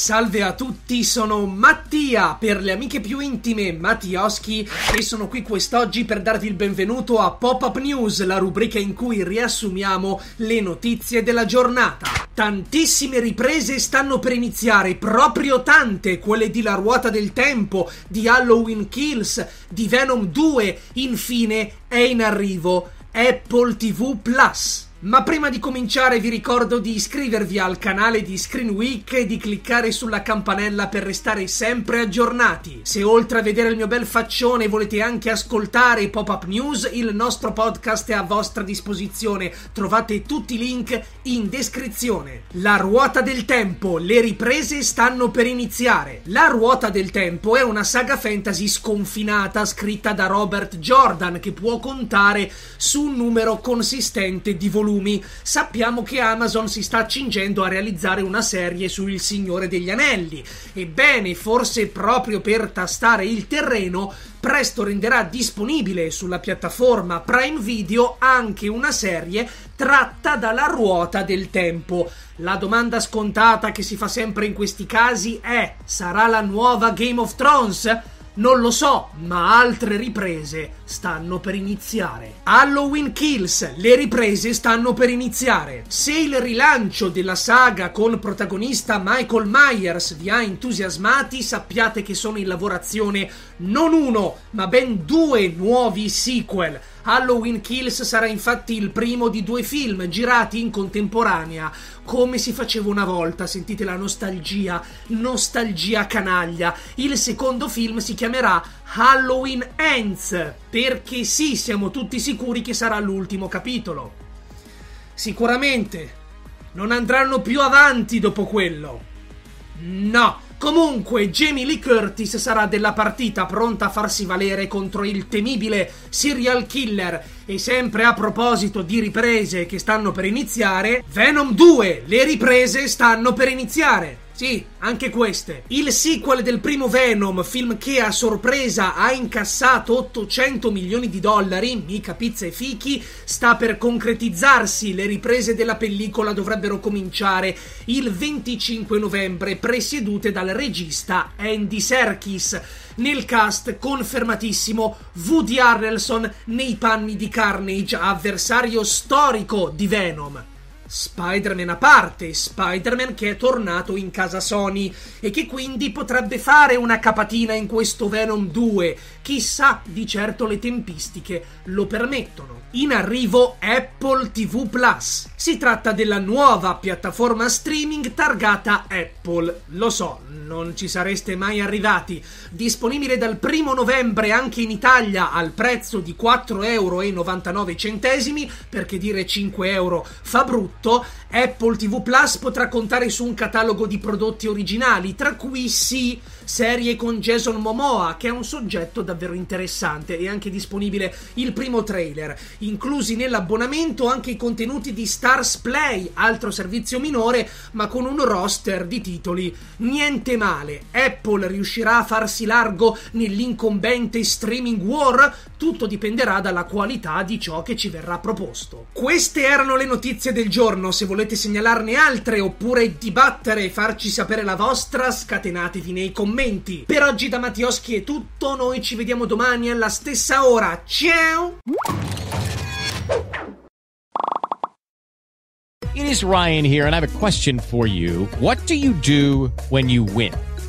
Salve a tutti, sono Mattia per le amiche più intime Mattioschi e sono qui quest'oggi per darvi il benvenuto a Pop-Up News, la rubrica in cui riassumiamo le notizie della giornata. Tantissime riprese stanno per iniziare, proprio tante, quelle di La ruota del tempo, di Halloween Kills, di Venom 2, infine è in arrivo Apple TV Plus. Ma prima di cominciare vi ricordo di iscrivervi al canale di Screen Week e di cliccare sulla campanella per restare sempre aggiornati. Se oltre a vedere il mio bel faccione volete anche ascoltare Pop-Up News, il nostro podcast è a vostra disposizione. Trovate tutti i link in descrizione. La ruota del tempo, le riprese stanno per iniziare. La ruota del tempo è una saga fantasy sconfinata scritta da Robert Jordan che può contare su un numero consistente di volumi volumi, sappiamo che Amazon si sta accingendo a realizzare una serie su Il Signore degli Anelli. Ebbene, forse proprio per tastare il terreno, presto renderà disponibile sulla piattaforma Prime Video anche una serie tratta dalla ruota del tempo. La domanda scontata che si fa sempre in questi casi è: sarà la nuova Game of Thrones? Non lo so, ma altre riprese stanno per iniziare. Halloween Kills, le riprese stanno per iniziare. Se il rilancio della saga con protagonista Michael Myers vi ha entusiasmati, sappiate che sono in lavorazione non uno, ma ben due nuovi sequel. Halloween Kills sarà infatti il primo di due film girati in contemporanea, come si faceva una volta, sentite la nostalgia, nostalgia canaglia. Il secondo film si chiamerà Halloween Ends, perché sì, siamo tutti sicuri che sarà l'ultimo capitolo. Sicuramente non andranno più avanti dopo quello. No. Comunque, Jamie Lee Curtis sarà della partita pronta a farsi valere contro il temibile serial killer. E sempre a proposito di riprese che stanno per iniziare, Venom 2, le riprese stanno per iniziare. Sì, anche queste. Il sequel del primo Venom, film che a sorpresa ha incassato 800 milioni di dollari, mica pizza e fichi, sta per concretizzarsi. Le riprese della pellicola dovrebbero cominciare il 25 novembre, presiedute dal regista Andy Serkis. Nel cast confermatissimo Woody Harrelson nei panni di Carnage, avversario storico di Venom. Spider-Man a parte, Spider-Man che è tornato in casa Sony e che quindi potrebbe fare una capatina in questo Venom 2. Chissà, di certo le tempistiche lo permettono. In arrivo Apple TV Plus. Si tratta della nuova piattaforma streaming targata Apple. Lo so, non ci sareste mai arrivati. Disponibile dal primo novembre anche in Italia al prezzo di 4,99 euro, perché dire 5 euro fa brutto, Apple TV Plus potrà contare su un catalogo di prodotti originali, tra cui sì serie con Jason Momoa, che è un soggetto davvero interessante e anche disponibile il primo trailer. Inclusi nell'abbonamento anche i contenuti di Stars Play, altro servizio minore, ma con un roster di titoli niente male. Apple riuscirà a farsi largo nell'incombente streaming war? Tutto dipenderà dalla qualità di ciò che ci verrà proposto. Queste erano le notizie del giorno. Se volete segnalarne altre oppure dibattere e farci sapere la vostra, scatenatevi nei commenti. Per oggi da Mattioschi è tutto, noi ci vediamo domani alla stessa ora. Ciao! is Ryan here, and I have a question for you. What do you do when you win?